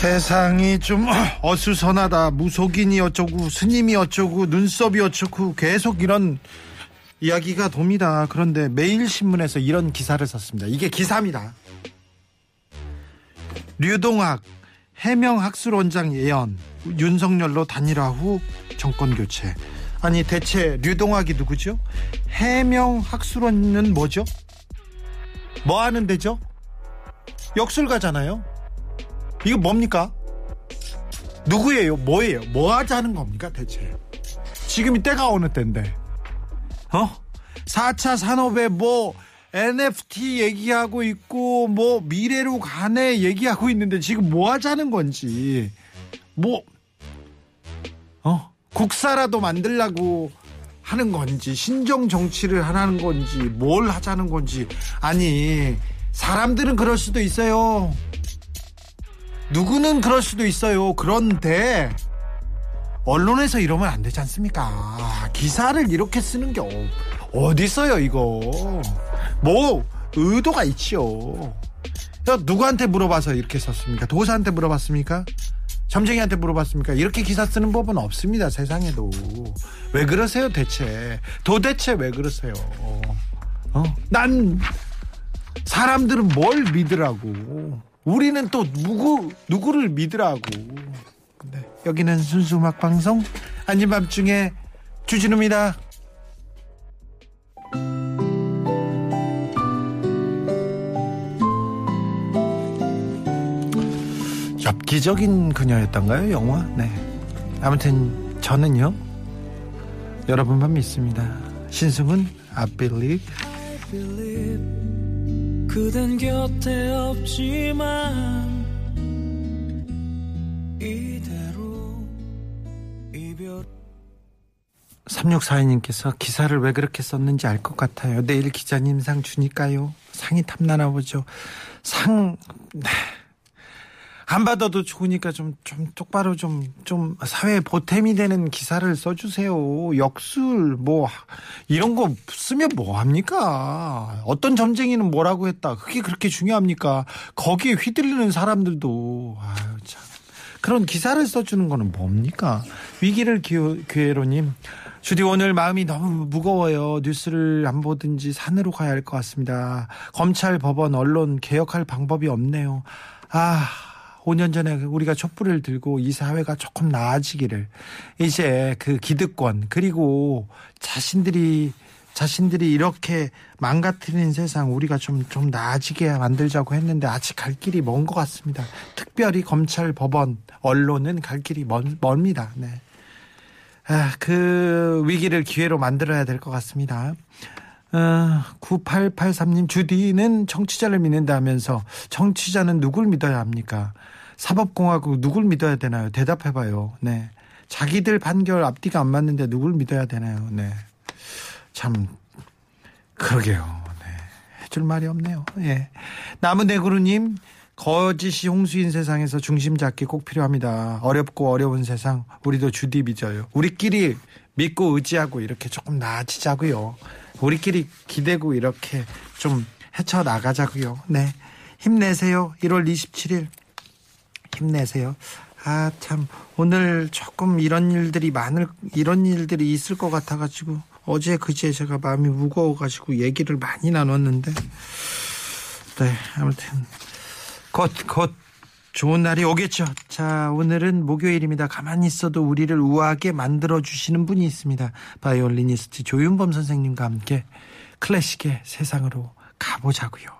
세상이 좀 어수선하다. 무속인이 어쩌고 스님이 어쩌고 눈썹이 어쩌고 계속 이런 이야기가 돕니다. 그런데 매일신문에서 이런 기사를 썼습니다. 이게 기사입니다. 류동학 해명학술원장 예언 윤석열로 단일화 후 정권 교체. 아니 대체 류동학이 누구죠? 해명학술원은 뭐죠? 뭐 하는 데죠? 역술가잖아요. 이거 뭡니까? 누구예요? 뭐예요? 뭐 하자는 겁니까 대체? 지금이 때가 어느 때인데 어? 4차 산업에 뭐 NFT 얘기하고 있고 뭐 미래로 가네 얘기하고 있는데 지금 뭐 하자는 건지 뭐 어? 국사라도 만들라고 하는 건지 신정 정치를 하는 건지 뭘 하자는 건지 아니 사람들은 그럴 수도 있어요. 누구는 그럴 수도 있어요. 그런데 언론에서 이러면 안 되지 않습니까? 기사를 이렇게 쓰는 게 어디 있어요, 이거? 뭐 의도가 있지요. 누구한테 물어봐서 이렇게 썼습니까? 도사한테 물어봤습니까? 점쟁이한테 물어봤습니까? 이렇게 기사 쓰는 법은 없습니다, 세상에도. 왜 그러세요, 대체? 도대체 왜 그러세요? 어? 난 사람들은 뭘 믿으라고. 우리는 또 누구 누구를 믿으라고. 근데 여기는 순수 음악 방송 아닌 밤중에 주진우입니다. 엽기적인 그녀였던가요, 영화? 네. 아무튼 저는요. 여러분만 믿습니다. 신승은 I believe. 그댄 곁에 없지만 이대로 이별 3642님께서 기사를 왜 그렇게 썼는지 알 것 같아요. 내일 기자님 상 주니까요. 상이 탐나나 보죠. 상, 네. 안 받아도 좋으니까 좀, 좀 똑바로 좀, 좀 사회에 보탬이 되는 기사를 써주세요. 역술, 뭐, 이런 거 쓰면 뭐합니까? 어떤 점쟁이는 뭐라고 했다. 그게 그렇게 중요합니까? 거기에 휘둘리는 사람들도, 아유, 참. 그런 기사를 써주는 거는 뭡니까? 위기를 기회로님. 주디 오늘 마음이 너무 무거워요. 뉴스를 안 보든지 산으로 가야 할 것 같습니다. 검찰, 법원, 언론 개혁할 방법이 없네요. 아, 5년 전에 우리가 촛불을 들고 이 사회가 조금 나아지기를 이제 그 기득권 그리고 자신들이 자신들이 이렇게 망가뜨리는 세상 우리가 좀좀 나아지게 만들자고 했는데 아직 갈 길이 먼 것 같습니다. 특별히 검찰, 법원, 언론은 갈 길이 먼, 멉니다. 네. 아, 그 위기를 기회로 만들어야 될 것 같습니다. 어, 9883님 주디는 정치자를 믿는다면서 정치자는 누굴 믿어야 합니까? 사법공화국 누굴 믿어야 되나요? 대답해봐요. 네. 자기들 판결 앞뒤가 안 맞는데 누굴 믿어야 되나요? 네. 참, 그러게요. 네. 해줄 말이 없네요. 예. 나무네그루님, 거짓이 홍수인 세상에서 중심 잡기 꼭 필요합니다. 어렵고 어려운 세상, 우리도 주디 믿어요. 우리끼리 믿고 의지하고 이렇게 조금 나아지자고요. 우리끼리 기대고 이렇게 좀 헤쳐나가자고요. 네. 힘내세요. 1월 27일. 힘내세요. 아, 참. 오늘 조금 이런 일들이 많을, 이런 일들이 있을 것 같아가지고, 어제 그제 제가 마음이 무거워가지고 얘기를 많이 나눴는데, 네, 아무튼, 곧, 곧, 좋은 날이 오겠죠. 자, 오늘은 목요일입니다. 가만히 있어도 우리를 우아하게 만들어주시는 분이 있습니다. 바이올리니스트 조윤범 선생님과 함께 클래식의 세상으로 가보자고요.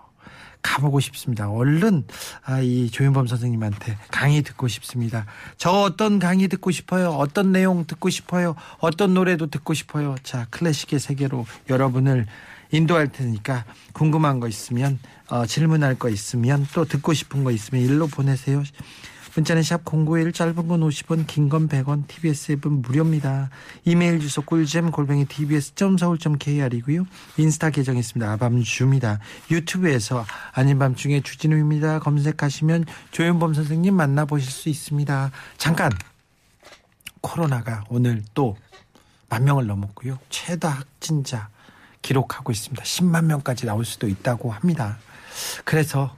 가보고 싶습니다. 얼른 아, 이 조윤범 선생님한테 강의 듣고 싶습니다. 저 어떤 강의 듣고 싶어요? 어떤 내용 듣고 싶어요? 어떤 노래도 듣고 싶어요? 자, 클래식의 세계로 여러분을 인도할 테니까 궁금한 거 있으면 어, 질문할 거 있으면 또 듣고 싶은 거 있으면 일로 보내세요. 문자는 샵 091 짧은 건 50원 긴 건 100원 TBS 앱은 무료입니다. 이메일 주소 꿀잼 골뱅이 tbs.서울.kr이고요. 인스타 계정 있습니다. 아밤주입니다. 유튜브에서 아닌 밤중에 주진우입니다. 검색하시면 조윤범 선생님 만나보실 수 있습니다. 잠깐 코로나가 오늘 또 만 명을 넘었고요. 최다 확진자 기록하고 있습니다. 10만 명까지 나올 수도 있다고 합니다. 그래서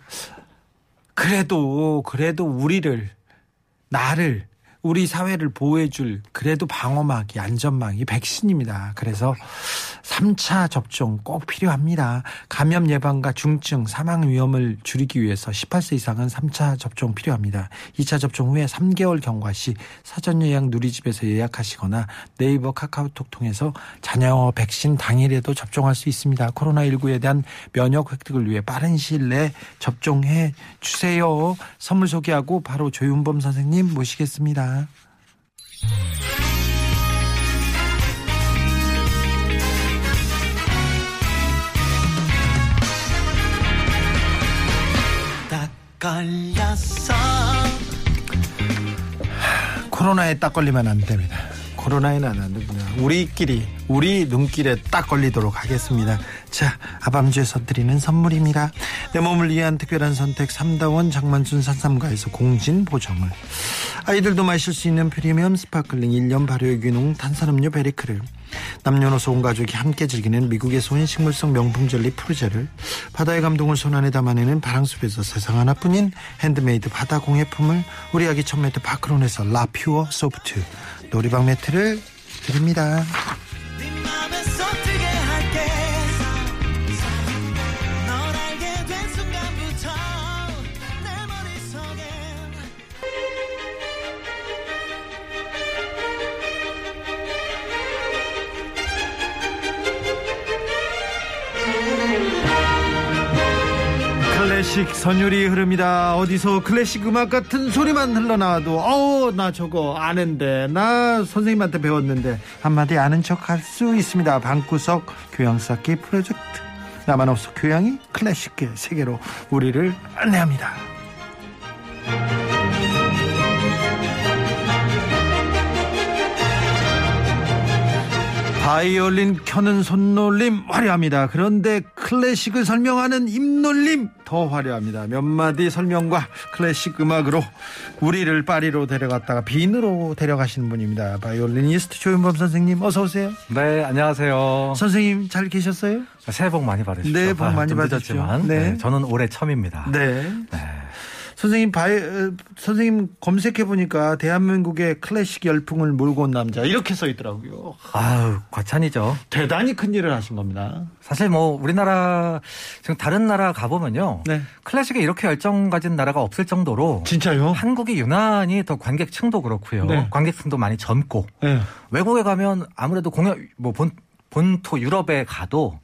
그래도 그래도 우리를 나를 우리 사회를 보호해줄 그래도 방어막이 안전망이 백신입니다. 그래서 3차 접종 꼭 필요합니다. 감염 예방과 중증 사망 위험을 줄이기 위해서 18세 이상은 3차 접종 필요합니다. 2차 접종 후에 3개월 경과 시 사전 예약 누리집에서 예약하시거나 네이버 카카오톡 통해서 자녀 백신 당일에도 접종할 수 있습니다. 코로나19에 대한 면역 획득을 위해 빠른 시일 내에 접종해 주세요. 선물 소개하고 바로 조윤범 선생님 모시겠습니다. 딱 걸렸어 코로나에 딱 걸리면 안 됩니다. 코로나에는 안 됩니다. 우리끼리 우리 눈길에 딱 걸리도록 하겠습니다. 자, 아밤주에서 드리는 선물입니다. 내 몸을 위한 특별한 선택 3다원 장만순 산삼가에서 공진 보정을 아이들도 마실 수 있는 프리미엄 sparkling 1년 발효 유기농 탄산음료 베리크를 남녀노소 온 가족이 함께 즐기는 미국에서 온 식물성 명품 젤리 푸르제를 바다의 감동을 손안에 담아내는 바랑숲에서 세상 하나뿐인 핸드메이드 바다 공예품을 우리 아기 천매트 파크론에서 라퓨어 소프트 놀이방 매트를 드립니다. 클래식 선율이 흐릅니다. 어디서 클래식 음악 같은 소리만 흘러나와도 어우 나 저거 아는데 나 선생님한테 배웠는데 한마디 아는 척 할 수 있습니다. 방구석 교양 쌓기 프로젝트 나만 없어 교양이 클래식의 세계로 우리를 안내합니다. 바이올린 켜는 손놀림 화려합니다. 그런데 클래식을 설명하는 입놀림 더 화려합니다. 몇 마디 설명과 클래식 음악으로 우리를 파리로 데려갔다가 빈으로 데려가시는 분입니다. 바이올리니스트 조윤범 선생님 어서 오세요. 네, 안녕하세요. 선생님 잘 계셨어요? 새해 복 많이 받으십시오. 네, 복 많이 좀 받으십시오. 늦었지만, 네. 네, 저는 올해 처음입니다. 네. 네. 선생님 바이 어, 선생님 검색해 보니까 대한민국의 클래식 열풍을 몰고 온 남자 이렇게 써 있더라고요. 아유, 과찬이죠. 대단히 큰 일을 하신 겁니다. 사실 뭐 우리나라 지금 다른 나라 가 보면요. 네. 클래식에 이렇게 열정 가진 나라가 없을 정도로 진짜요? 한국이 유난히 더 관객층도 그렇고요. 네. 관객층도 많이 젊고 네. 외국에 가면 아무래도 공연 뭐 본 본토 유럽에 가도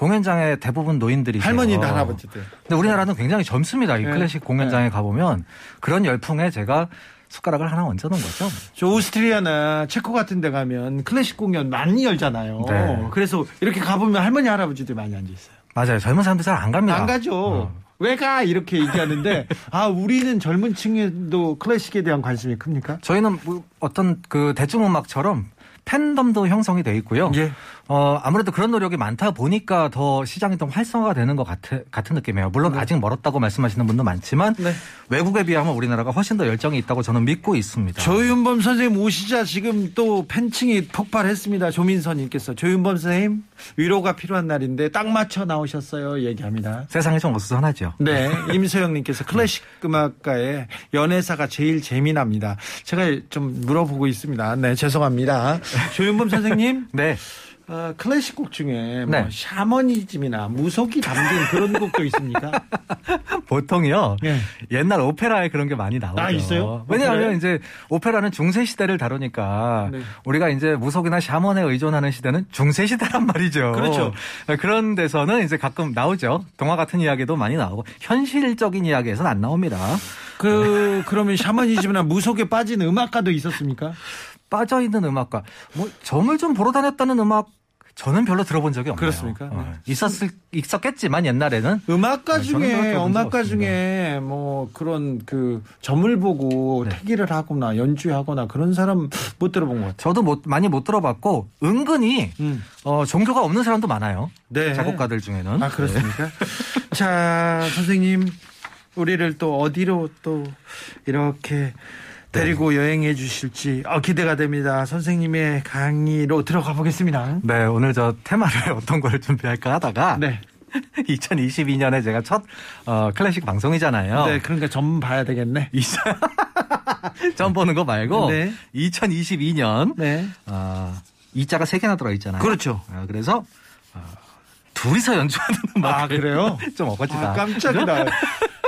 공연장에 대부분 노인들이 할머니들 할아버지들. 근데 우리나라는 굉장히 젊습니다. 이 네. 클래식 공연장에 가보면 그런 열풍에 제가 숟가락을 하나 얹어놓은 거죠. 저 오스트리아나 체코 같은 데 가면 클래식 공연 많이 열잖아요. 네. 그래서 이렇게 가보면 할머니 할아버지들 많이 앉아 있어요. 맞아요. 젊은 사람들 잘 안 갑니다. 안 가죠. 어. 왜 가? 이렇게 얘기하는데 아 우리는 젊은 층에도 클래식에 대한 관심이 큽니까? 저희는 뭐 어떤 그 대중음악처럼 팬덤도 형성이 돼 있고요. 예. 어, 아무래도 그런 노력이 많다 보니까 더 시장이 좀 활성화가 되는 것 같은, 같은 느낌이에요. 물론 아직 멀었다고 말씀하시는 분도 많지만 네. 외국에 비하면 우리나라가 훨씬 더 열정이 있다고 저는 믿고 있습니다. 조윤범 선생님 오시자 지금 또 팬층이 폭발했습니다. 조민선님께서 조윤범 선생님 위로가 필요한 날인데 딱 맞춰 나오셨어요. 얘기합니다. 세상이 좀 어수선하죠. 네, 임소영님께서 클래식 음악가의 연애사가 제일 재미납니다. 제가 좀 물어보고 있습니다. 네, 죄송합니다. 조윤범 선생님, 네. 어, 클래식 곡 중에 뭐 네. 샤머니즘이나 무속이 담긴 그런 곡도 있습니까? 보통요. 예. 옛날 오페라에 그런 게 많이 나오죠. 아, 있어요? 왜냐하면 오페라에? 이제 오페라는 중세 시대를 다루니까 네. 우리가 이제 무속이나 샤먼에 의존하는 시대는 중세 시대란 말이죠. 그렇죠. 그런 데서는 이제 가끔 나오죠. 동화 같은 이야기도 많이 나오고 현실적인 이야기에서는 안 나옵니다. 그 그러면 샤머니즘이나 무속에 빠진 음악가도 있었습니까? 빠져 있는 음악가, 뭐 점을 좀 보러 다녔다는 음악 저는 별로 들어본 적이 없네요. 그렇습니까? 어, 네. 있었을 있었겠지만 옛날에는 음악가 네, 중에 음악가. 중에 뭐 그런 그 점을 보고 네. 태기를 하거나 연주하거나 그런 사람 못 들어본 것 같아요. 저도 못, 많이 못 들어봤고 은근히 음. 어, 종교가 없는 사람도 많아요. 네. 작곡가들 중에는. 아 그렇습니까? 자 선생님 우리를 또 어디로 또 이렇게 데리고 여행해 주실지 어, 기대가 됩니다. 선생님의 강의로 들어가 보겠습니다. 네, 오늘 저 테마를 어떤 걸 준비할까 하다가 네. 2022년에 제가 첫 어, 클래식 방송이잖아요. 네, 그러니까 점 봐야 되겠네. 점 보는 거 말고 네. 2022년 네. 아, 이자가 세 개나 들어 있잖아요. 그렇죠. 아, 그래서 아, 둘이서 연주하는 음악 아, 그래요? 좀 어거지다. 아, 깜짝이다.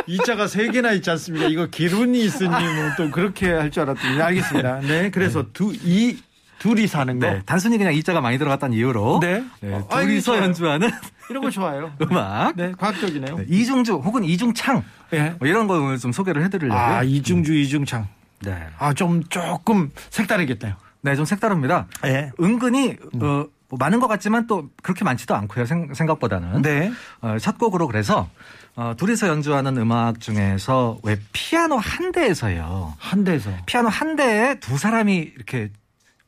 이자가 세 개나 있지 않습니까? 이거 기run이 있으니 뭐또 그렇게 할 줄 알았더니 알겠습니다. 네, 그래서 두이 둘이 사는 거. 네, 단순히 그냥 이자가 많이 들어갔다는 이유로 네. 네, 어, 둘이서 좋아요. 연주하는 이런 거 좋아요. 음악 네, 과학적이네요. 네, 이중주 혹은 이중창 예. 뭐 이런 거 오늘 좀 소개를 해드리려고요. 아, 이중주 이중창. 네. 아, 좀 조금 색다르겠네요. 네, 좀 색다릅니다. 예. 은근히 어, 뭐 많은 것 같지만 또 그렇게 많지도 않고요. 생, 생각보다는. 네. 어, 첫 곡으로 그래서 어, 둘이서 연주하는 음악 중에서 왜 피아노 한 대에서요. 한 대에서. 피아노 한 대에 두 사람이 이렇게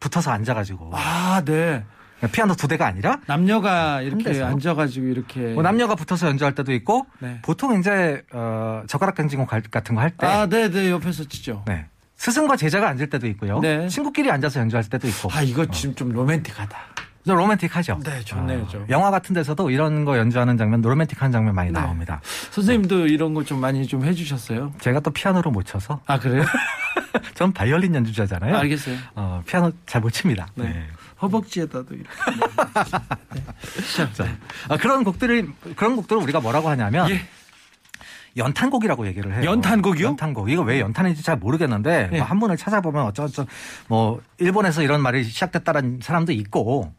붙어서 앉아가지고 아, 네. 피아노 두 대가 아니라 남녀가 이렇게 대에서? 앉아가지고 이렇게. 뭐 남녀가 붙어서 연주할 때도 있고 네. 보통 이제 어, 젓가락 갈- 같은 거 할 때 아, 네, 네, 옆에서 치죠. 네. 스승과 제자가 앉을 때도 있고요. 네. 친구끼리 앉아서 연주할 때도 있고. 아, 이거 지금 좀 로맨틱하다. 좀 로맨틱하죠. 네, 좋네요, 어, 좀. 영화 같은 데서도 이런 거 연주하는 장면, 로맨틱한 장면 많이 네. 나옵니다. 선생님도 이런 거 좀 많이 좀 해주셨어요? 제가 또 피아노를 못 쳐서 아, 그래요? 전 바이올린 연주자잖아요. 알겠어요. 어, 피아노 잘 못 칩니다. 네. 네. 허벅지에다도 이렇게. 자, 아, 그런 곡들을 그런 곡들을 우리가 뭐라고 하냐면 예. 연탄곡이라고 얘기를 해요. 연탄곡이요? 연탄곡. 이거 왜 연탄인지 잘 모르겠는데 예. 뭐 한문을 찾아보면 어쩌어쩌 뭐 일본에서 이런 말이 시작됐다는 사람도 있고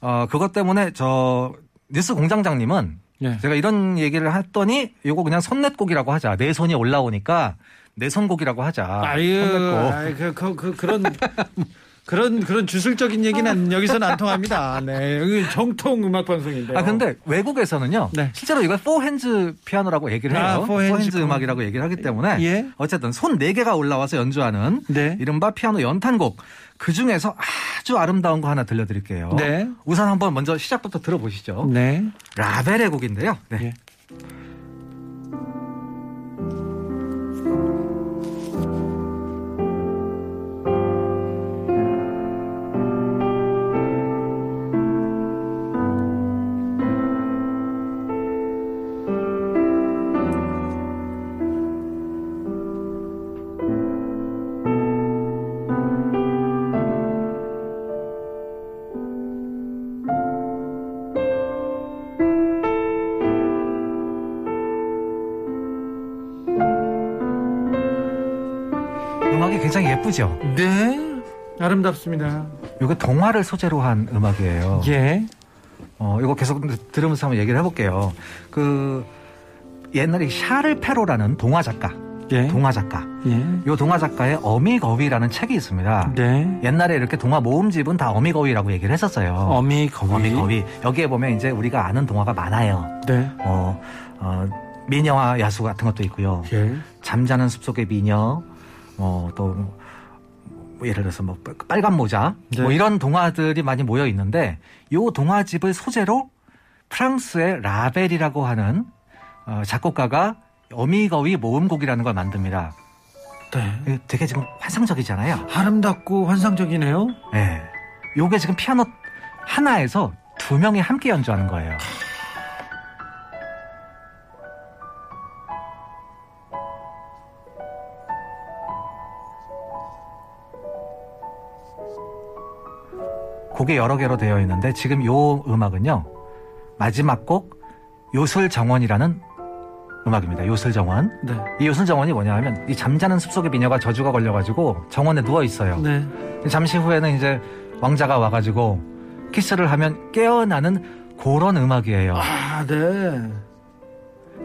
어 그것 때문에 저 뉴스 공장장님은 예. 제가 이런 얘기를 했더니 이거 그냥 손넷곡이라고 하자. 네 손이 올라오니까 네 손 곡이라고 하자. 아유, 손넷곡. 아이, 그, 그, 그, 그런, 그런, 그런 주술적인 얘기는 여기서는 안 통합니다. 네. 여기 정통 음악 방송인데. 아 근데 외국에서는요. 네. 실제로 이걸 four hands 피아노라고 얘기를 해요. 아, four hands. 음악이라고 얘기를 하기 때문에 예. 어쨌든 손 네 개가 올라와서 연주하는 네. 이른바 피아노 연탄곡 그 중에서 아주 아름다운 거 하나 들려드릴게요. 네. 우선 한번 먼저 시작부터 들어보시죠. 네. 라벨의 곡인데요. 네. 예. 예쁘죠. 네. 아름답습니다. 이게 동화를 소재로 한 음악이에요. 예. 어, 이거 계속 들으면서 한번 얘기를 해볼게요. 그 옛날에 샤를 페로라는 동화 작가, 예. 동화 작가. 예. 이 동화 작가의 어미거위라는 책이 있습니다. 네. 옛날에 이렇게 동화 모음집은 다 어미거위라고 얘기를 했었어요. 어미 거위. 어미거위. 여기에 보면 이제 우리가 아는 동화가 많아요. 네. 어, 어, 미녀와 야수 같은 것도 있고요. 예. 잠자는 숲속의 미녀, 어, 또, 뭐 예를 들어서 뭐 빨간 모자, 네. 뭐 이런 동화들이 많이 모여 있는데, 요 동화집을 소재로 프랑스의 라벨이라고 하는 어, 작곡가가 어미거위 모음곡이라는 걸 만듭니다. 네. 이게 되게 지금 환상적이잖아요. 아름답고 환상적이네요. 예. 요게 지금 피아노 하나에서 두 명이 함께 연주하는 거예요. 곡이 여러 개로 되어 있는데 지금 요 음악은요. 마지막 곡 요술 정원이라는 음악입니다. 요술 정원. 네. 이 요술 정원이 뭐냐면 이 잠자는 숲속의 미녀가 저주가 걸려가지고 정원에 누워 있어요. 네. 잠시 후에는 이제 왕자가 와가지고 키스를 하면 깨어나는 그런 음악이에요. 아, 네.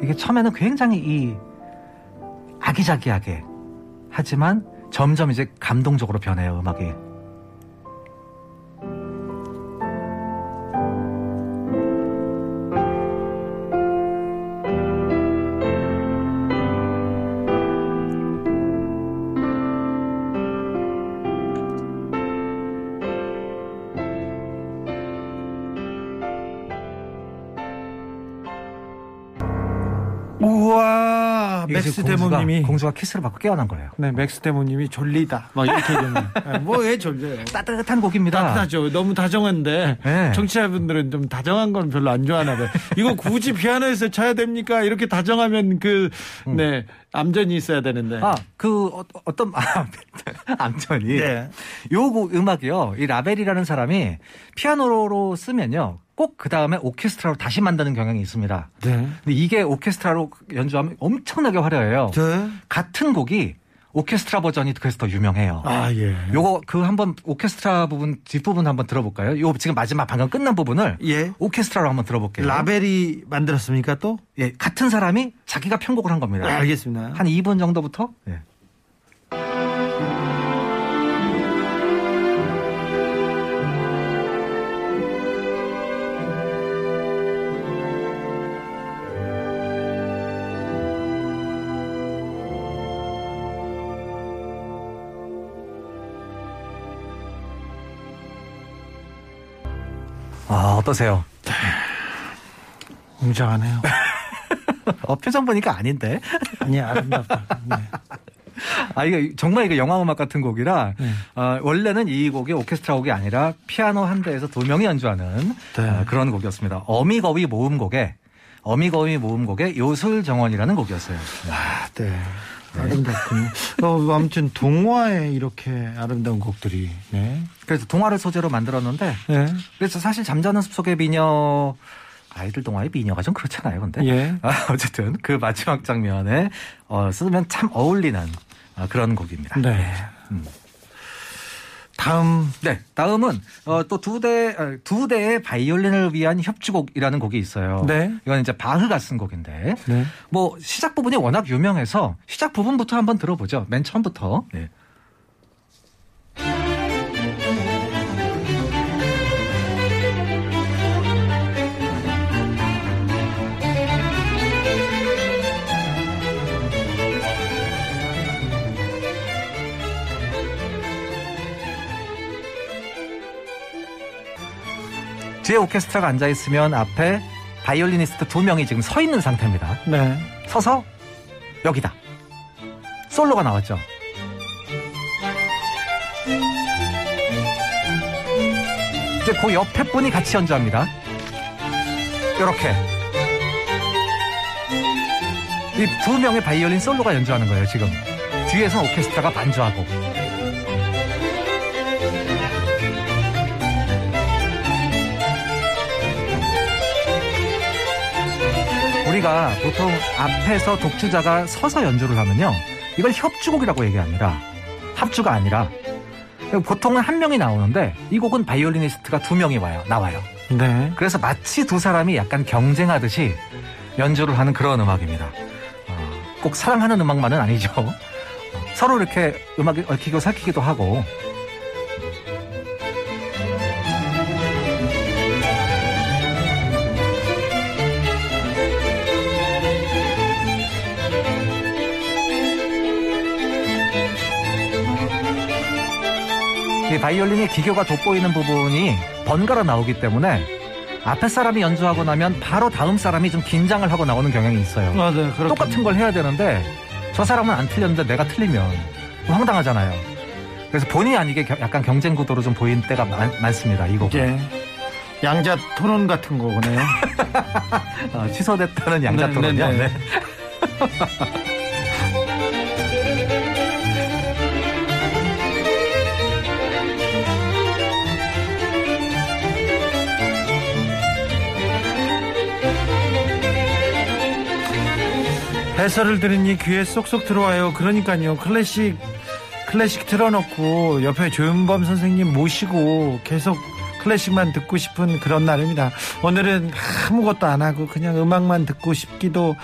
이게 처음에는 굉장히 이 아기자기하게 하지만 점점 이제 감동적으로 변해요 음악이. 아, 이게 맥스 대모님이 공주가 키스를 받고 깨어난 거예요. 네, 맥스 대모님이 졸리다. 막 이렇게 되면 뭐 왜 졸려요? 따뜻한 곡입니다. 따뜻하죠. 너무 다정한데 네. 청취자분들은 좀 다정한 건 별로 안 좋아하나 봐요. 이거 굳이 피아노에서 쳐야 됩니까? 이렇게 다정하면 그 네, 암전이 있어야 되는데. 아, 그 어, 아, 암전이 네. 요곡 음악이요. 이 라벨이라는 사람이 피아노로 쓰면요. 꼭 그 다음에 오케스트라로 다시 만드는 경향이 있습니다. 네. 근데 이게 오케스트라로 연주하면 엄청나게 화려해요. 네. 같은 곡이 오케스트라 버전이 그래서 더 유명해요. 아, 예. 요거 그 한번 오케스트라 부분 뒷부분 한번 들어볼까요? 요 지금 마지막 방금 끝난 부분을 예. 오케스트라로 한번 들어볼게요. 라벨이 만들었습니까 또? 예, 같은 사람이 자기가 편곡을 한 겁니다. 네, 알겠습니다. 한 2분 정도부터 예. 아, 어떠세요? 웅장하네요. 어, 표정 보니까 아닌데. 아니, 아름답다. 네. 아, 이거 정말 이거 영화 음악 같은 곡이라, 네. 어, 원래는 이 곡이 오케스트라 곡이 아니라 피아노 한 대에서 두 명이 연주하는 네. 어, 그런 곡이었습니다. 어미거위 모음곡에, 어미거위 모음곡의 요술정원이라는 곡이었어요. 네. 아, 네. 아름답군요. 어, 아무튼 동화에 이렇게 아름다운 곡들이. 네. 그래서 동화를 소재로 만들었는데, 네. 그래서 사실 잠자는 숲속의 미녀, 아이들 동화의 미녀가 좀 그렇잖아요, 근데. 예. 아, 어쨌든 그 마지막 장면에 어, 쓰면 참 어울리는 아, 그런 곡입니다. 네. 음. 다음 네, 다음은 어, 또두 대, 어, 두 대의 바이올린을 위한 협주곡이라는 곡이 있어요. 네. 이건 이제 바흐가 쓴 곡인데, 네. 뭐 시작 부분이 워낙 유명해서 시작 부분부터 한번 들어보죠. 맨 처음부터. 네. 뒤에 오케스트라가 앉아 있으면 앞에 바이올리니스트 두 명이 지금 서 있는 상태입니다. 네. 서서 여기다 솔로가 나왔죠. 이제 그 옆에 분이 같이 연주합니다. 이렇게 이 두 명의 바이올린 솔로가 연주하는 거예요. 지금 뒤에서 오케스트라가 반주하고 우리가 보통 앞에서 독주자가 서서 연주를 하면요. 이걸 협주곡이라고 얘기합니다. 합주가 아니라. 보통은 한 명이 나오는데 이 곡은 바이올리니스트가 두 명이 와요. 나와요. 네. 그래서 마치 두 사람이 약간 경쟁하듯이 연주를 하는 그런 음악입니다. 어, 꼭 사랑하는 음악만은 아니죠. 어, 서로 이렇게 음악이 얽히고 살키기도 하고 바이올린의 기교가 돋보이는 부분이 번갈아 나오기 때문에 앞에 사람이 연주하고 나면 바로 다음 사람이 좀 긴장을 하고 나오는 경향이 있어요. 아, 네. 똑같은 걸 해야 되는데 저 사람은 안 틀렸는데 내가 틀리면 황당하잖아요. 그래서 본의 아니게 겨- 약간 경쟁 구도로 좀 보이는 때가 많, 습니다 이 곡은. 예. 양자 토론 같은 거네요. 어, 취소됐다는 양자 네, 토론이요. 네, 해설을 들으니 귀에 쏙쏙 들어와요. 그러니까요. 클래식 클래식 틀어놓고 옆에 조윤범 선생님 모시고 계속 클래식만 듣고 싶은 그런 날입니다. 오늘은 아무것도 안 하고 그냥 음악만 듣고 싶기도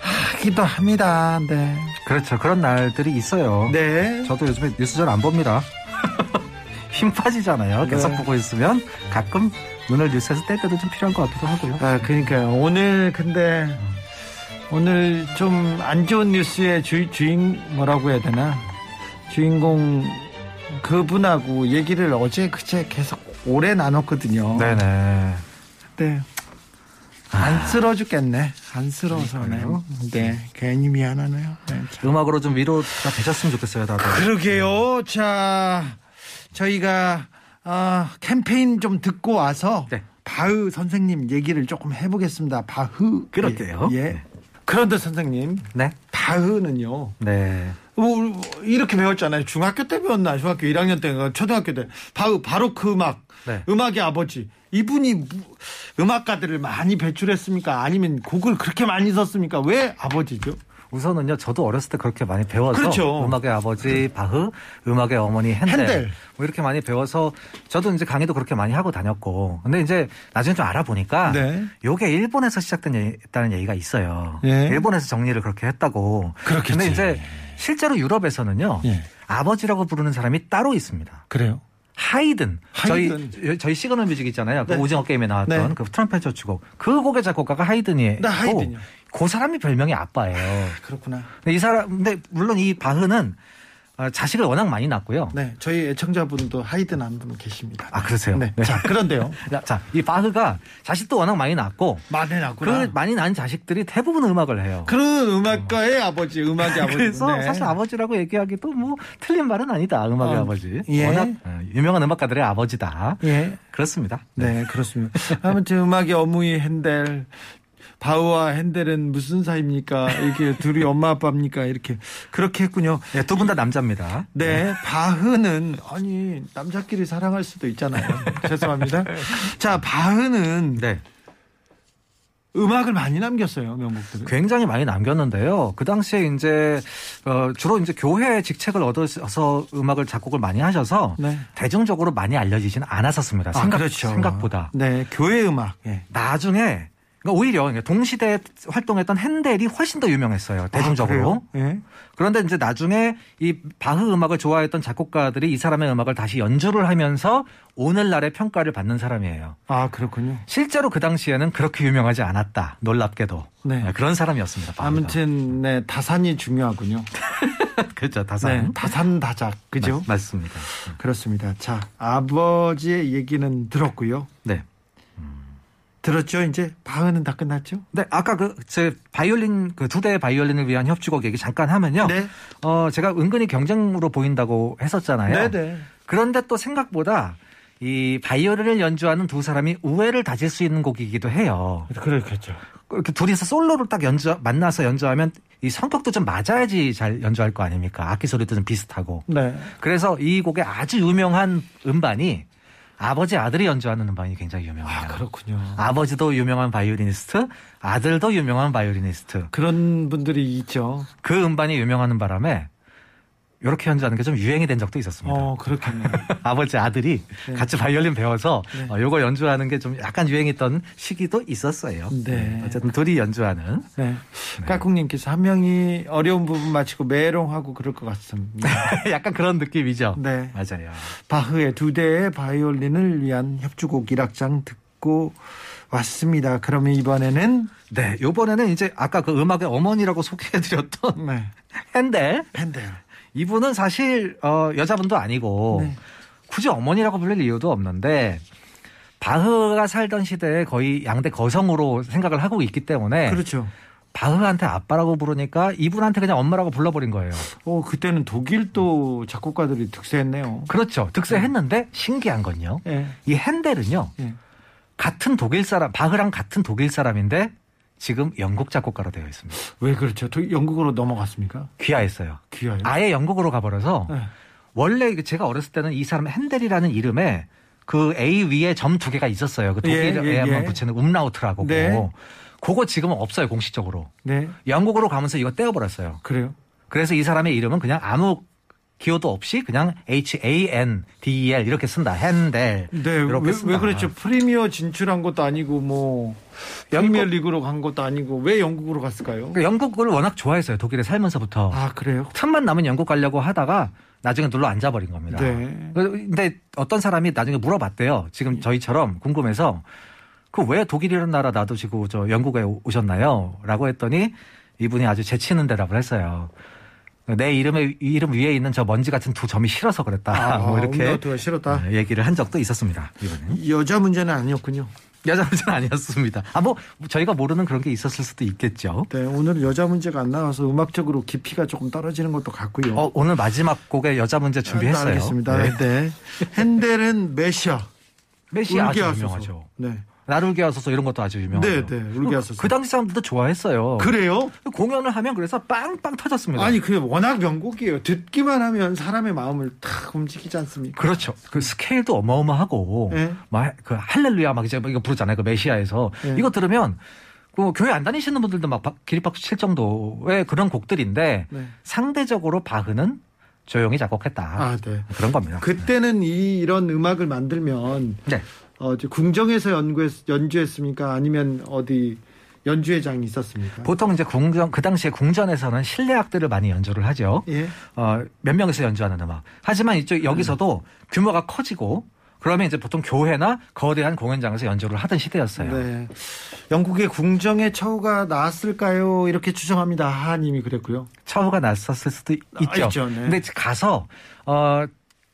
하기도 합니다. 네. 그렇죠. 그런 날들이 있어요. 네. 저도 요즘에 뉴스 잘 안 봅니다. 힘 빠지잖아요. 계속 네. 보고 있으면 가끔 눈을 뉴스에서 뗄 때도 좀 필요한 것 같기도 하고요. 아, 그러니까요. 오늘 근데 오늘 좀 안 좋은 뉴스의 주, 주인 뭐라고 해야 되나? 주인공 그분하고 얘기를 어제 그제 계속 오래 나눴거든요. 네네. 네. 안 쓰러워 죽겠네. 안 쓰러워서네요. 네, 괜히 미안하네요. 네, 참. 음악으로 좀 위로가 되셨으면 좋겠어요, 다들. 그러게요. 자, 저희가 아, 캠페인 좀 듣고 와서 네. 바흐 선생님 얘기를 조금 해보겠습니다. 바흐. 그럴게요. 예. 예. 네. 그런데 선생님, 네. 바흐는요. 네. 뭐 이렇게 배웠잖아요. 중학교 때 배웠나? 중학교 1학년 때인가? 초등학교 때. 바흐 바로크 음악. 네. 음악의 아버지. 이분이 무- 음악가들을 많이 배출했습니까? 아니면 곡을 그렇게 많이 썼습니까? 왜 아버지죠? 우선은요, 저도 어렸을 때 그렇게 많이 배워서 그렇죠. 음악의 아버지 바흐, 음악의 어머니 핸델, 핸델. 뭐 이렇게 많이 배워서 저도 이제 강의도 그렇게 많이 하고 다녔고, 근데 이제 나중에 좀 알아보니까 네. 요게 일본에서 시작됐다는 얘기가 있어요. 예. 일본에서 정리를 그렇게 했다고. 그렇겠지. 근데 이제 실제로 유럽에서는요, 예. 아버지라고 부르는 사람이 따로 있습니다. 그래요. 하이든. 하이든. 저희 저희 시그널 뮤직 있잖아요. 그 네. 오징어 게임에 나왔던 네. 그 트럼펫 협주곡. 그 곡의 작곡가가 하이든이에요. 네, 하이든이요. 그 사람이 별명이 아빠예요. 그렇구나. 근데 이 사람 근데 물론 이 바흐는 어, 자식을 워낙 많이 낳고요. 네, 저희 애청자분도 하이든 한 분 계십니다. 아 그러세요. 네. 네. 자, 그런데요. 자, 이 바흐가 자식도 워낙 많이 낳고 많이 났구나. 그 많이 낳은 자식들이 대부분 음악을 해요. 그런 음악가의 아버지, 음악의 아버지. 그래서 네. 사실 아버지라고 얘기하기도 뭐 틀린 말은 아니다. 음악의 어, 아버지. 예. 워낙 어, 유명한 음악가들의 아버지다. 예. 그렇습니다. 네, 그렇습니다. 아무튼 음악의 어머니 핸델, 바우와 핸델은 무슨 사이입니까? 이게 둘이 엄마 아빠입니까? 이렇게 그렇게 했군요. 네, 두 분 다 남자입니다. 네, 바흐는 아니 남자끼리 사랑할 수도 있잖아요. 죄송합니다. 자, 바흐는 네. 음악을 많이 남겼어요, 명곡들을. 굉장히 많이 남겼는데요. 그 당시에 이제 어, 주로 이제 교회 직책을 얻어서 음악을 작곡을 많이 하셔서 네. 대중적으로 많이 알려지지는 않았었습니다. 아, 생각, 그렇죠. 생각보다. 네, 교회 음악. 예. 나중에 그러니까 오히려 동시대에 활동했던 핸델이 훨씬 더 유명했어요. 대중적으로. 아? 예. 그런데 이제 나중에 이 바흐 음악을 좋아했던 작곡가들이 이 사람의 음악을 다시 연주를 하면서 오늘날의 평가를 받는 사람이에요. 아, 그렇군요. 실제로 그 당시에는 그렇게 유명하지 않았다. 놀랍게도. 네. 그런 사람이었습니다. 바흐가. 아무튼 네, 다산이 중요하군요. 그렇죠. 네, 다산. 다산 다작. 그죠? 맞, 습니다 그렇습니다. 자, 아버지의 얘기는 들었고요. 네. 들었죠? 이제 바흐는 다 끝났죠? 네, 아까 그 제 바이올린 그 두 대의 바이올린을 위한 협주곡 얘기 잠깐 하면요. 네. 어, 제가 은근히 경쟁으로 보인다고 했었잖아요. 네, 네. 그런데 또 생각보다 이 바이올린을 연주하는 두 사람이 우애를 다질 수 있는 곡이기도 해요. 그렇겠죠. 이렇게 둘이서 솔로를 딱 연주 만나서 연주하면 이 성격도 좀 맞아야지 잘 연주할 거 아닙니까? 악기 소리도 좀 비슷하고. 네. 그래서 이 곡의 아주 유명한 음반이 아버지 아들이 연주하는 음반이 굉장히 유명해요. 아, 그렇군요. 아버지도 유명한 바이올리니스트, 아들도 유명한 바이올리니스트. 그런 분들이 있죠. 그 음반이 유명하는 바람에 이렇게 연주하는 게 좀 유행이 된 적도 있었습니다. 어, 그렇겠네요. 아버지 아들이 네. 같이 바이올린 배워서 네. 어, 요거 연주하는 게 좀 약간 유행했던 시기도 있었어요. 네. 어쨌든 둘이 연주하는 네. 까꿍님께서 한 명이 어려운 부분 마치고 메롱하고 그럴 것 같습니다. 약간 그런 느낌이죠. 네. 맞아요. 바흐의 두 대의 바이올린을 위한 협주곡 1악장 듣고 왔습니다. 그러면 이번에는 네, 요번에는 이제 아까 그 음악의 어머니라고 소개해드렸던 네. 핸델. 핸델. 이분은 사실 어, 여자분도 아니고 네. 굳이 어머니라고 부를 이유도 없는데 바흐가 살던 시대에 거의 양대 거성으로 생각을 하고 있기 때문에 그렇죠. 바흐한테 아빠라고 부르니까 이분한테 그냥 엄마라고 불러버린 거예요. 어, 그때는 독일도 작곡가들이 득세했네요. 그렇죠. 득세했는데 신기한 건요. 예. 이 핸델은요. 예. 같은 독일 사람, 바흐랑 같은 독일 사람인데 지금 영국 작곡가로 되어 있습니다. 왜 그렇죠? 도- 영국으로 넘어갔습니까? 귀화했어요. 귀하요. 아예 영국으로 가버려서 네. 원래 그 제가 어렸을 때는 이 사람 핸델이라는 이름에 그 A 위에 점 두 개가 있었어요. 그 예, 독일에만 예, 예. 붙이는 음라우트라고. 네. 그거 지금은 없어요, 공식적으로. 네. 영국으로 가면서 이거 떼어버렸어요. 그래요. 그래서 이 사람의 이름은 그냥 아무 기호도 없이 그냥 H-A-N-D-E-L 이렇게 쓴다. 핸델. 네. 이렇게 왜, 쓴다. 왜 그랬죠? 프리미어 진출한 것도 아니고 뭐 프리미어 리그로 간 것도 아니고 왜 영국으로 갔을까요? 그러니까 영국을 워낙 좋아했어요. 독일에 살면서부터. 아, 그래요? 틈만 나면 영국 가려고 하다가 나중에 눌러 앉아버린 겁니다. 네. 근데 어떤 사람이 나중에 물어봤대요. 지금 저희처럼 궁금해서 그 왜 독일이라는 나라 놔두시고 저 영국에 오- 오셨나요? 라고 했더니 이분이 아주 재치있는 대답을 했어요. 내 이름에 이름 위에 있는 저 먼지 같은 두 점이 싫어서 그랬다. 아, 뭐 이렇게 싫었다. 네, 얘기를 한 적도 있었습니다. 이분은. 여자 문제는 아니었군요. 여자 문제는 아니었습니다. 아, 뭐, 저희가 모르는 그런 게 있었을 수도 있겠죠. 네, 오늘 여자 문제가 안 나와서 음악적으로 깊이가 조금 떨어지는 것도 같고요. 어, 오늘 마지막 곡에 여자 문제 준비했어요. 알겠습니다. 네. 네. 핸델은 메시아. 메시 아주 유명하죠. 네. 나를게 하소서 이런 것도 아주 유명하죠. 네, 네. 울게 하소서. 그 당시 사람들도 좋아했어요. 그래요? 공연을 하면 그래서 빵빵 터졌습니다. 아니, 그게 워낙 명곡이에요. 듣기만 하면 사람의 마음을 탁 움직이지 않습니까? 그렇죠. 그 스케일도 어마어마하고 네. 막그 할렐루야 막 이제 이거 부르잖아요. 그 메시아에서 네. 이거 들으면 그 교회 안 다니시는 분들도 막 박- 기립박수 칠 정도의 그런 곡들인데 네. 상대적으로 바흐는 조용히 작곡했다. 아, 네. 그런 겁니다. 그때는 이, 이런 음악을 만들면 네. 어, 저 궁정에서 연구했, 연주했습니까? 아니면 어디 연주회장이 있었습니까? 보통 이제 궁전 그 당시에 궁전에서는 실내악들을 많이 연주를 하죠. 예. 어, 몇 명이서 연주하는 음악. 하지만 이쪽 여기서도 규모가 커지고 그러면 이제 보통 교회나 거대한 공연장에서 연주를 하던 시대였어요. 네. 영국의 궁정에 처우가 나았을까요? 이렇게 추정합니다. 하하님이 그랬고요. 처우가 났었을 수도 있죠. 있죠, 네. 근데 가서 어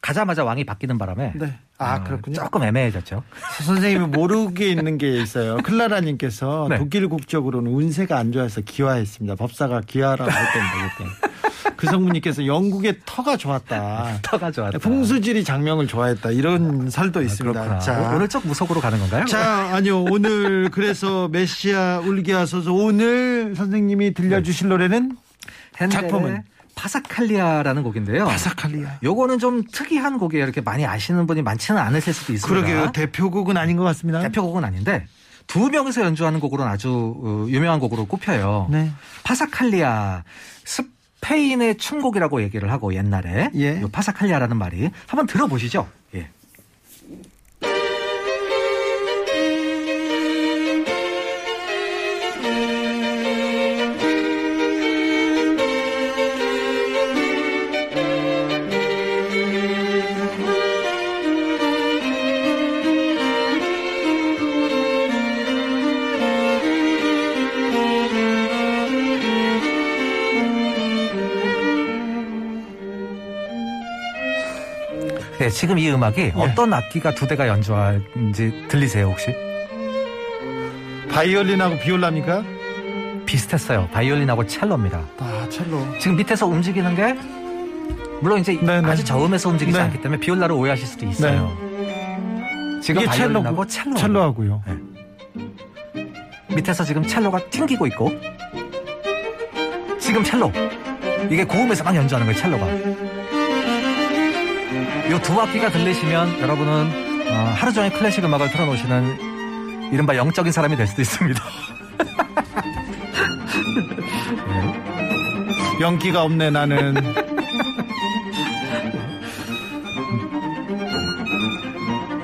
가자마자 왕이 바뀌는 바람에 네. 아, 어, 그렇군요. 조금 애매해졌죠. 선생님이 모르게 있는 게 있어요. 클라라님께서 네. 독일 국적으로는 운세가 안 좋아서 기화했습니다. 법사가 기화라고 그때. 그 성분님께서 영국의 터가 좋았다. 터가 좋았다. 풍수지리 장명을 좋아했다. 이런 설도 있습니다. 그렇구나. 자, 오늘 쪽 무속으로 가는 건가요? 자, 아니요. 오늘 그래서 메시아 울게 하소서 오늘 선생님이 들려주실 노래는 헨델의 작품은? 파사칼리아라는 곡인데요. 파사칼리아. 요거는 좀 특이한 곡이에요. 이렇게 많이 아시는 분이 많지는 않으실 수도 있습니다. 그러게요. 대표곡은 아닌 것 같습니다. 대표곡은 아닌데 두 명이서 연주하는 곡으로는 아주 어, 유명한 곡으로 꼽혀요. 네. 파사칼리아 스페인의 춤곡이라고 얘기를 하고 옛날에 예. 요 파사칼리아라는 말이 한번 들어보시죠. 예. 네, 지금 이 음악이 어떤 악기가 두 대가 연주하는지 들리세요 혹시? 바이올린하고 비올라입니까? 비슷했어요. 바이올린하고 첼로입니다. 아, 첼로. 지금 밑에서 움직이는 게 물론 이제 네, 네. 아주 저음에서 움직이지 네. 않기 때문에 비올라를 오해하실 수도 있어요. 지금 이게 바이올린하고 첼로 첼로하고요. 밑에서 지금 첼로가 튕기고 있고 지금 첼로 이게 고음에서 막 연주하는 거예요 첼로가 이두 악기가 들리시면 여러분은 어, 하루 종일 클래식 음악을 틀어놓으시는 이른바 영적인 사람이 될 수도 있습니다 연기가 없네, 나는.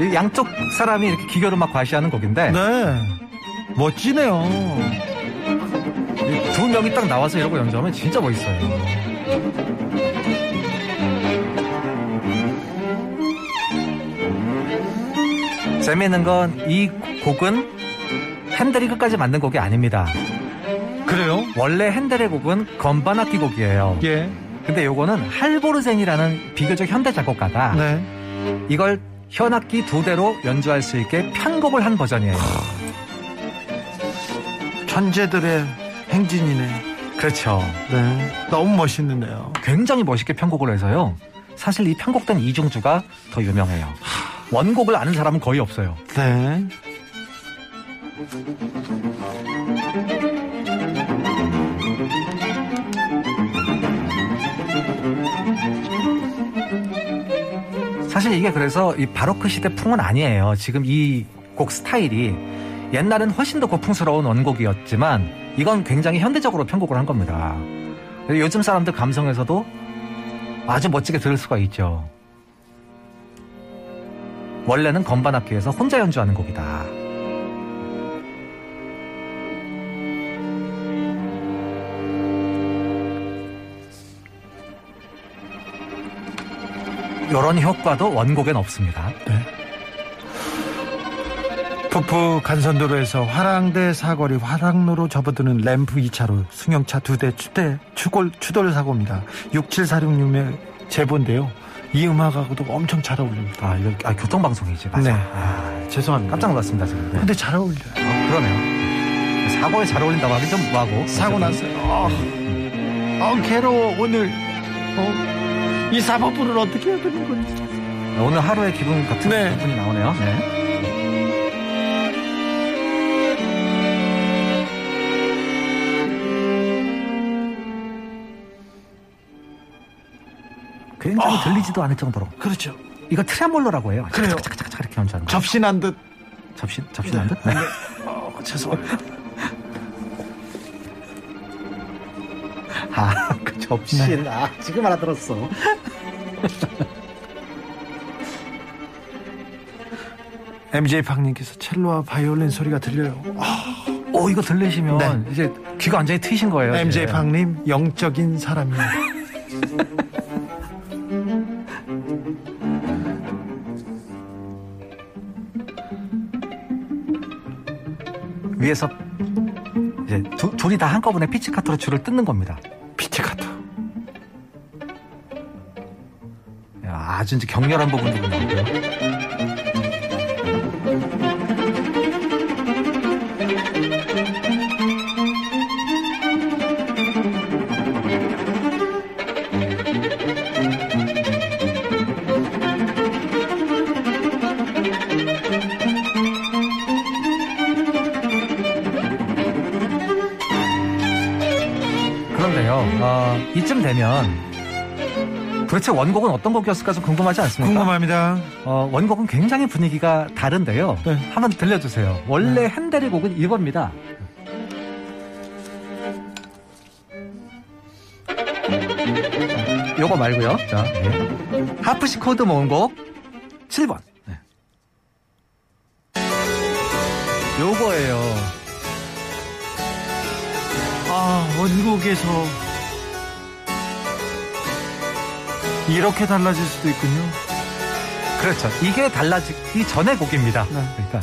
이 양쪽 사람이 이렇게 기교를 막 과시하는 곡인데 네. 멋지네요. 두 명이 딱 나와서 이러고 연주하면 진짜 멋있어요 재미있는 건 이 곡은 핸델이 끝까지 만든 곡이 아닙니다. 그래요? 원래 핸델의 곡은 건반악기 곡이에요. 예. 근데 요거는 할보르젠이라는 비교적 현대 작곡가가 네. 이걸 현악기 두 대로 연주할 수 있게 편곡을 한 버전이에요. 천재들의 행진이네. 그렇죠. 네. 너무 멋있는데요. 굉장히 멋있게 편곡을 해서요. 사실 이 편곡된 이중주가 더 유명해요. 원곡을 아는 사람은 거의 없어요. 네. 사실 이게 그래서 이 바로크 시대 풍은 아니에요. 지금 이 곡 스타일이 옛날엔 훨씬 더 고풍스러운 원곡이었지만 이건 굉장히 현대적으로 편곡을 한 겁니다. 요즘 사람들 감성에서도 아주 멋지게 들을 수가 있죠. 원래는 건반악기에서 혼자 연주하는 곡이다. 이런 효과도 원곡엔 없습니다. 푸푸 간선도로에서 화랑대 사거리 화랑로로 접어드는 램프 2차로 승용차 두대 추대 추골 추돌 사고입니다. 6746님의 제보인데요. 이 음악하고도 엄청 잘 어울립니다. 아, 이거 아, 교통방송이지. 맞아. 네. 아, 죄송합니다. 깜짝 놀랐습니다, 지금. 네. 근데 잘 어울려요. 어, 그러네요. 사고에 잘 어울린다고 하기 좀 뭐하고. 사고 났어요. 아, 아, 괴로워 오늘. 어, 이 사법부를 어떻게 해야 되는 건지. 오늘 하루의 기분 같은 네. 분이 나오네요. 네. 굉장히 들리지도 않을 정도로. 그렇죠. 이거 트레몰로라고 해요. 그래요. 착착착착 이렇게 연주하는 거. 접신한 듯. 접시 접시한 듯. 네. 어, 죄송합니다. 아, 그 접시. 아, 지금 알아들었어. MJ 박님께서 첼로와 바이올린 소리가 들려요. 아, 오, 이거 들리시면 네. 이제 귀가 완전히 트이신 거예요. MJ. 박님 영적인 사람입니다. 위에서 이제 두, 둘이 다 한꺼번에 피치카트로 줄을 뜯는 겁니다. 피치카토. 야, 아주 이제 격렬한 부분도 나오고요. 그런데요, 어, 이쯤 되면 도대체 원곡은 어떤 곡이었을까 좀 궁금하지 않습니까? 궁금합니다. 어, 원곡은 굉장히 분위기가 다른데요. 네. 한번 들려주세요. 원래 핸델의 곡은 이겁니다. 요거 말고요. 자, 네. 하프시코드 모음곡 7번. 네. 요거예요. 아, 원곡에서 이렇게 달라질 수도 있군요. 그렇죠. 이게 달라지기 전의 곡입니다. 네. 그러니까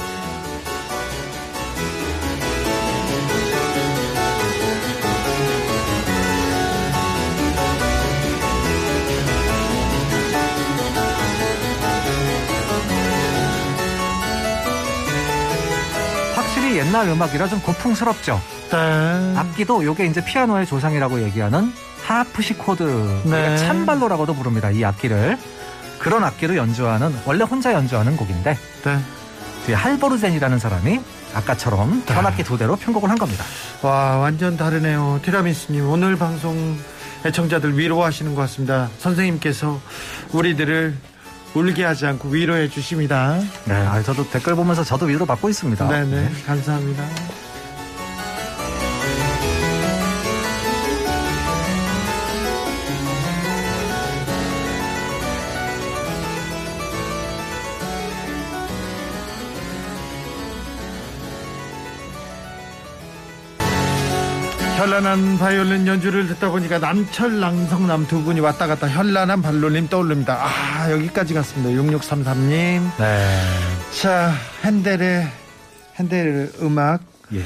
확실히 옛날 음악이라 좀 고풍스럽죠. 네. 악기도 요게 이제 피아노의 조상이라고 얘기하는 하프시코드 네. 쳄발로라고도 부릅니다. 이 악기를 그런 악기를 연주하는 원래 혼자 연주하는 곡인데 네. 뒤에 할보르센이라는 사람이 아까처럼 네. 현악기 두 대로 편곡을 한 겁니다. 와, 완전 다르네요. 티라미스님, 오늘 방송 애청자들 위로하시는 것 같습니다. 선생님께서 우리들을 울게 하지 않고 위로해 주십니다. 네, 아, 저도 댓글 보면서 저도 위로 받고 있습니다. 네네, 감사합니다. 현란한 바이올린 연주를 듣다 보니까 남철 랑성남 두 분이 왔다 갔다 현란한 발로님 떠오릅니다. 아 여기까지 갔습니다. 6633님. 네. 자 헨델의 헨델 음악 예.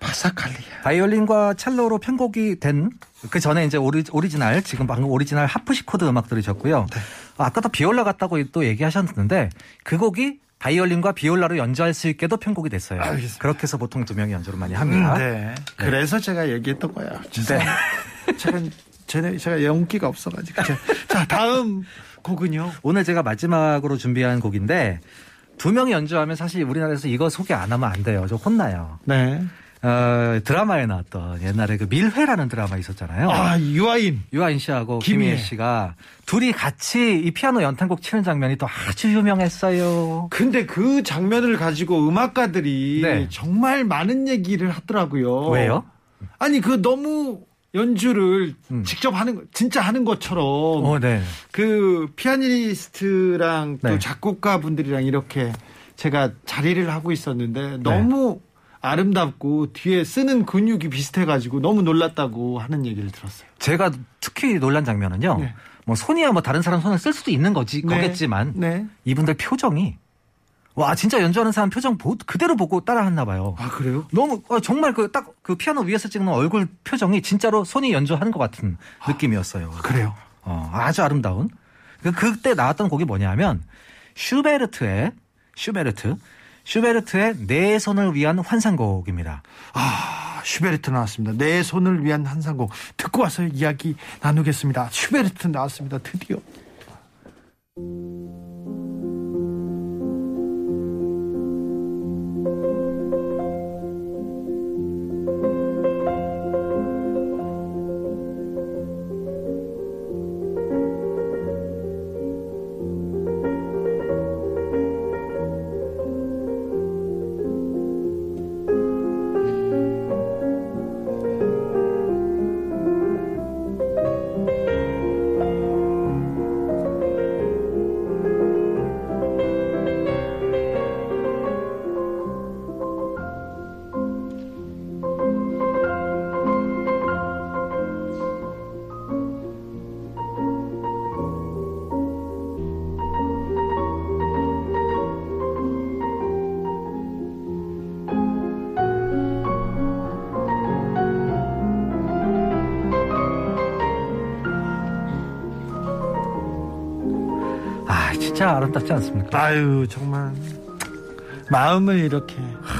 파사칼리아. 바이올린과 첼로로 편곡이 된 그 전에 이제 오리, 오리지널 지금 방금 오리지널 하프시코드 음악 들으셨고요. 네. 아, 아까도 비올라 같다고 또 얘기하셨는데 그 곡이 바이올린과 비올라로 연주할 수 있게도 편곡이 됐어요. 알겠습니다. 그렇게 해서 보통 두 명이 연주를 많이 음, 합니다. 네. 그래서 제가 얘기했던 거예요. 죄송해요. 제가 제가 제가 연기가 없어가지고. 자, 자 다음 곡은요. 오늘 제가 마지막으로 준비한 곡인데 두 명이 연주하면 사실 우리나라에서 이거 소개 안 하면 안 돼요. 저 혼나요. 네. 어, 드라마에 나왔던 옛날에 그 밀회라는 드라마 있었잖아요. 아 유아인. 유아인 씨하고 김희애. 김희애 씨가 둘이 같이 이 피아노 연탄곡 치는 장면이 또 아주 유명했어요. 근데 그 장면을 가지고 음악가들이 네. 정말 많은 얘기를 하더라고요. 왜요? 아니 그 너무 연주를 음. 직접 하는 거- 진짜 하는 것처럼 어, 네. 그 피아니스트랑 또 네. 작곡가 분들이랑 이렇게 제가 자리를 하고 있었는데 너무 아름답고 뒤에 쓰는 근육이 비슷해가지고 너무 놀랐다고 하는 얘기를 들었어요. 제가 특히 놀란 장면은요. 네. 뭐 손이야 뭐 다른 사람 손을 쓸 수도 있는 거지 네. 거겠지만 네. 이분들 표정이 와 진짜 연주하는 사람 표정 보- 그대로 보고 따라했나 봐요. 아 그래요? 너무 어, 정말 그딱그 피아노 위에서 찍는 얼굴 표정이 진짜로 손이 연주하는 것 같은 느낌이었어요. 그래요. 어, 아주 아름다운. 그 그때 나왔던 곡이 뭐냐면 슈베르트의 슈베르트 슈베르트의 네 손을 위한 환상곡입니다. 아, 슈베르트 나왔습니다. 네 손을 위한 환상곡 듣고 와서 이야기 나누겠습니다. 슈베르트 나왔습니다. 드디어. 아 아름답지 않습니까? 아유, 정말 마음을 이렇게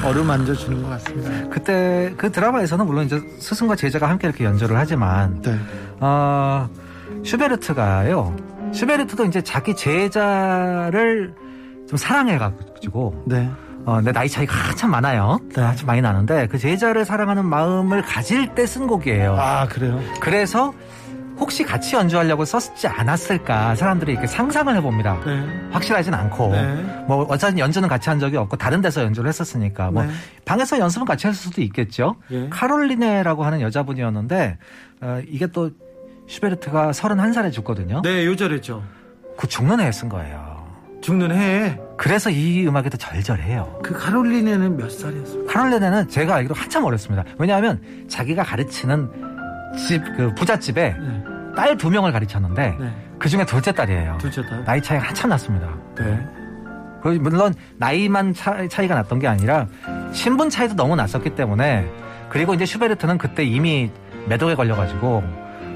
어루만져 주는 것 같습니다. 그때 그 드라마에서는 물론 이제 스승과 제자가 함께 이렇게 연주를 하지만 네. 어, 슈베르트가요. 슈베르트도 이제 자기 제자를 좀 사랑해가지고 네. 어, 내 나이 차이가 한참 많아요. 네. 한참 많이 나는데 그 제자를 사랑하는 마음을 가질 때 쓴 곡이에요. 아, 그래요? 그래서 혹시 같이 연주하려고 썼지 않았을까 사람들이 이렇게 상상을 해봅니다. 네. 확실하진 않고 네. 뭐 어차피 연주는 같이 한 적이 없고 다른 데서 연주를 했었으니까 뭐 네. 방에서 연습은 같이 했을 수도 있겠죠. 예. 카롤리네라고 하는 여자분이었는데 어, 이게 또 슈베르트가 31살에 죽거든요. 네, 요절했죠. 그 죽는 해에 쓴 거예요. 죽는 해에 그래서 이 음악이 더 절절해요. 그 카롤리네는 몇 살이었어요? 카롤리네는 제가 알기로 한참 어렸습니다. 왜냐하면 자기가 가르치는 집, 그 부잣집에 네. 딸두 명을 가르쳤는데 네. 그 중에 둘째 딸이에요. 둘째 딸. 나이 차이가 한참 났습니다. 네. 그 물론 나이만 차, 차이가 났던 게 아니라 신분 차이도 너무 났었기 때문에 그리고 이제 슈베르트는 그때 이미 매독에 걸려가지고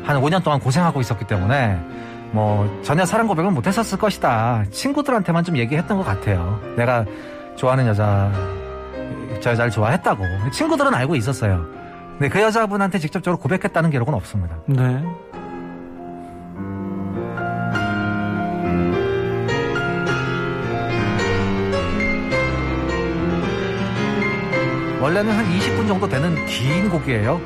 한 5년 동안 고생하고 있었기 때문에 뭐 전혀 사랑 고백을 못 했었을 것이다. 친구들한테만 좀 얘기했던 것 같아요. 내가 좋아하는 여자 저 여자를 좋아했다고 친구들은 알고 있었어요. 근데 그 여자분한테 직접적으로 고백했다는 기록은 없습니다. 네. 원래는 한 20분 정도 되는 긴 곡이에요.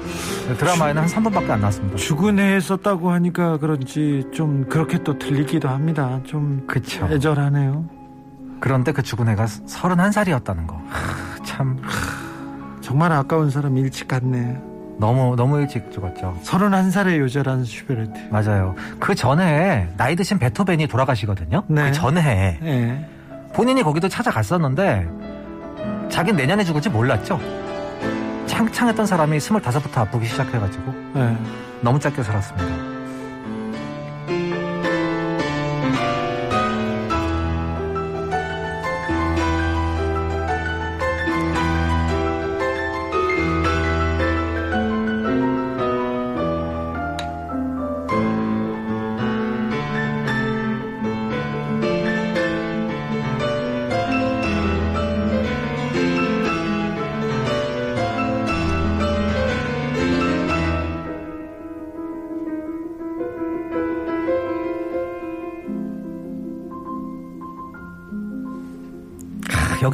드라마에는 한 3분밖에 안 나왔습니다. 죽은 해에 썼다고 하니까 그런지 좀 그렇게 또 들리기도 합니다. 좀 그쵸. 애절하네요. 그런데 그 죽은 애가 31살이었다는 거. 하, 참 정말 아까운 사람 일찍 갔네. 너무 너무 일찍 죽었죠. 31살의 요절한 슈베르트. 맞아요. 그 전에 나이 드신 베토벤이 돌아가시거든요. 네. 그 전에 네. 본인이 거기도 찾아갔었는데 자긴 내년에 죽을지 몰랐죠. 창창했던 사람이 25부터 아프기 시작해가지고 네. 너무 짧게 살았습니다.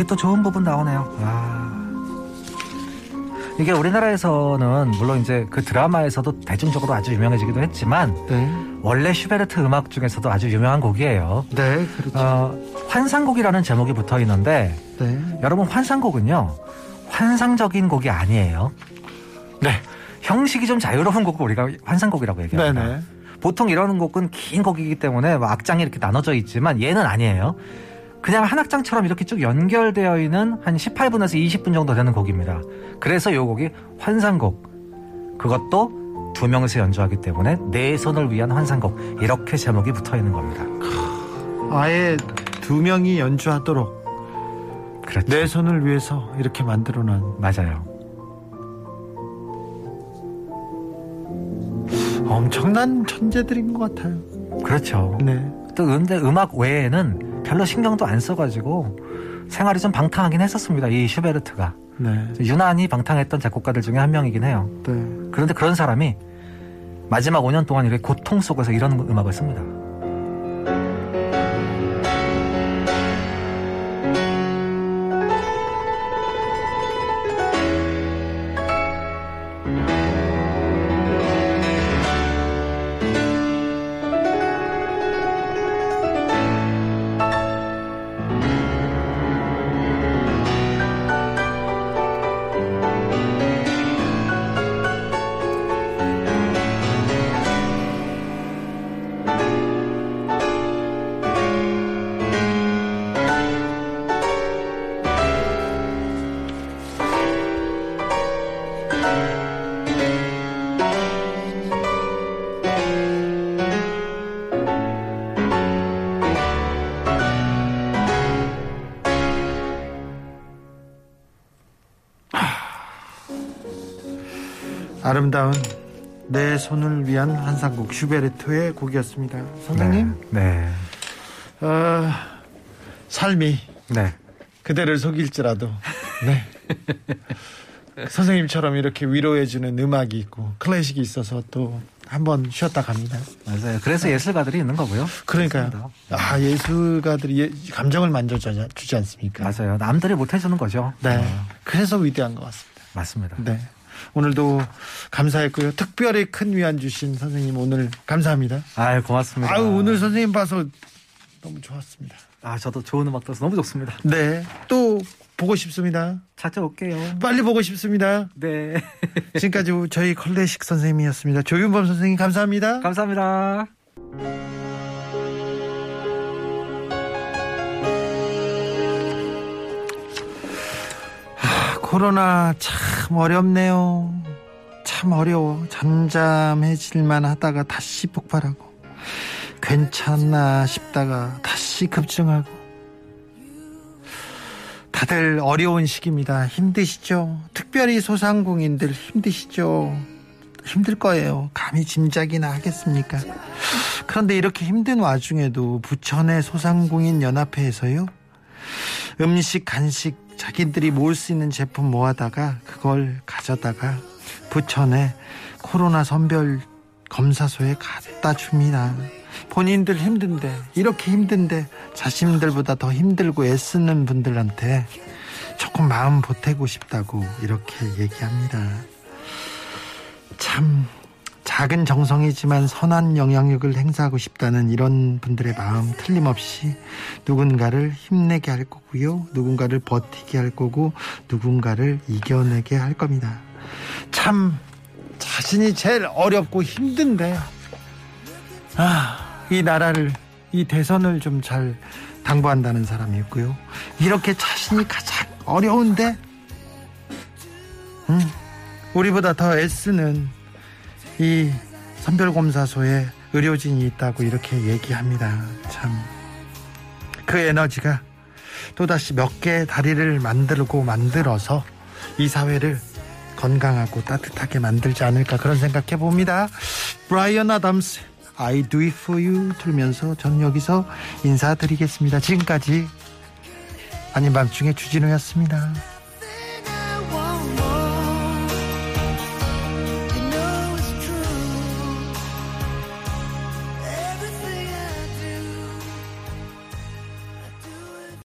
여기 또 좋은 부분 나오네요. 와. 이게 우리나라에서는 물론 이제 그 드라마에서도 대중적으로 아주 유명해지기도 했지만 네. 원래 슈베르트 음악 중에서도 아주 유명한 곡이에요. 네, 그렇죠. 어, 환상곡이라는 제목이 붙어 있는데 네. 여러분 환상곡은요 환상적인 곡이 아니에요. 네. 형식이 좀 자유로운 곡을 우리가 환상곡이라고 얘기합니다. 네네. 보통 이런 곡은 긴 곡이기 때문에 뭐 악장이 이렇게 나눠져 있지만 얘는 아니에요. 그냥 한 악장처럼 이렇게 쭉 연결되어 있는 한 18분에서 20분 정도 되는 곡입니다. 그래서 이 곡이 환상곡. 그것도 두 명이서 연주하기 때문에 내 손을 위한 환상곡. 이렇게 제목이 붙어 있는 겁니다. 아예 두 명이 연주하도록 그렇죠. 내 손을 위해서 이렇게 만들어 놓은 맞아요. 엄청난 천재들인 것 같아요. 그렇죠. 네. 또 근데 음악 외에는 별로 신경도 안 써가지고 생활이 좀 방탕하긴 했었습니다. 이 슈베르트가 네. 유난히 방탕했던 작곡가들 중에 한 명이긴 해요. 네. 그런데 그런 사람이 마지막 5년 동안 이렇게 고통 속에서 이런 음악을 씁니다. 아름다운 내 손을 위한 환상곡 슈베르트의 곡이었습니다. 선생님, 네. 어, 삶이 네. 그대를 속일지라도 네. 선생님처럼 이렇게 위로해주는 음악이 있고 클래식이 있어서 또 한번 쉬었다 갑니다. 맞아요. 그래서 예술가들이 있는 거고요. 그러니까요. 아 예술가들이 예- 감정을 만져주지 않습니까? 맞아요. 남들이 못 해주는 거죠. 네. 어, 그래서 위대한 것 같습니다. 맞습니다. 네. 오늘도 감사했고요. 특별히 큰 위안 주신 선생님 오늘 감사합니다. 아유, 고맙습니다. 아유 오늘 선생님 봐서 너무 좋았습니다. 아, 저도 좋은 음악 들어서 너무 좋습니다. 네. 또 보고 싶습니다. 찾아올게요. 빨리 보고 싶습니다. 네. 지금까지 저희 클래식 선생님이었습니다. 조윤범 선생님 감사합니다. 감사합니다. 코로나 참 어렵네요. 참 어려워. 잠잠해질만 하다가 다시 폭발하고 괜찮나 싶다가 다시 급증하고 다들 어려운 시기입니다. 힘드시죠? 특별히 소상공인들 힘드시죠? 힘들 거예요. 감히 짐작이나 하겠습니까? 그런데 이렇게 힘든 와중에도 부천의 소상공인 연합회에서요. 음식, 간식, 자기들이 모을 수 있는 제품 모아다가 그걸 가져다가 부천에 코로나 선별 검사소에 갖다 줍니다. 본인들 힘든데, 이렇게 힘든데 자신들보다 더 힘들고 애쓰는 분들한테 조금 마음 보태고 싶다고 이렇게 얘기합니다. 참 작은 정성이지만 선한 영향력을 행사하고 싶다는 이런 분들의 마음 틀림없이 누군가를 힘내게 할 거고요. 누군가를 버티게 할 거고 누군가를 이겨내게 할 겁니다. 참 자신이 제일 어렵고 힘든데 아, 이 나라를 이 대선을 좀 잘 당부한다는 사람이 있고요. 이렇게 자신이 가장 어려운데 음, 우리보다 더 애쓰는 이 선별검사소에 의료진이 있다고 이렇게 얘기합니다. 참. 그 에너지가 또다시 몇 개의 다리를 만들고 만들어서 이 사회를 건강하고 따뜻하게 만들지 않을까 그런 생각해 봅니다. 브라이언 아담스 I do it for you 들으면서 전 여기서 인사드리겠습니다. 지금까지 아닌 밤중에 주진우였습니다.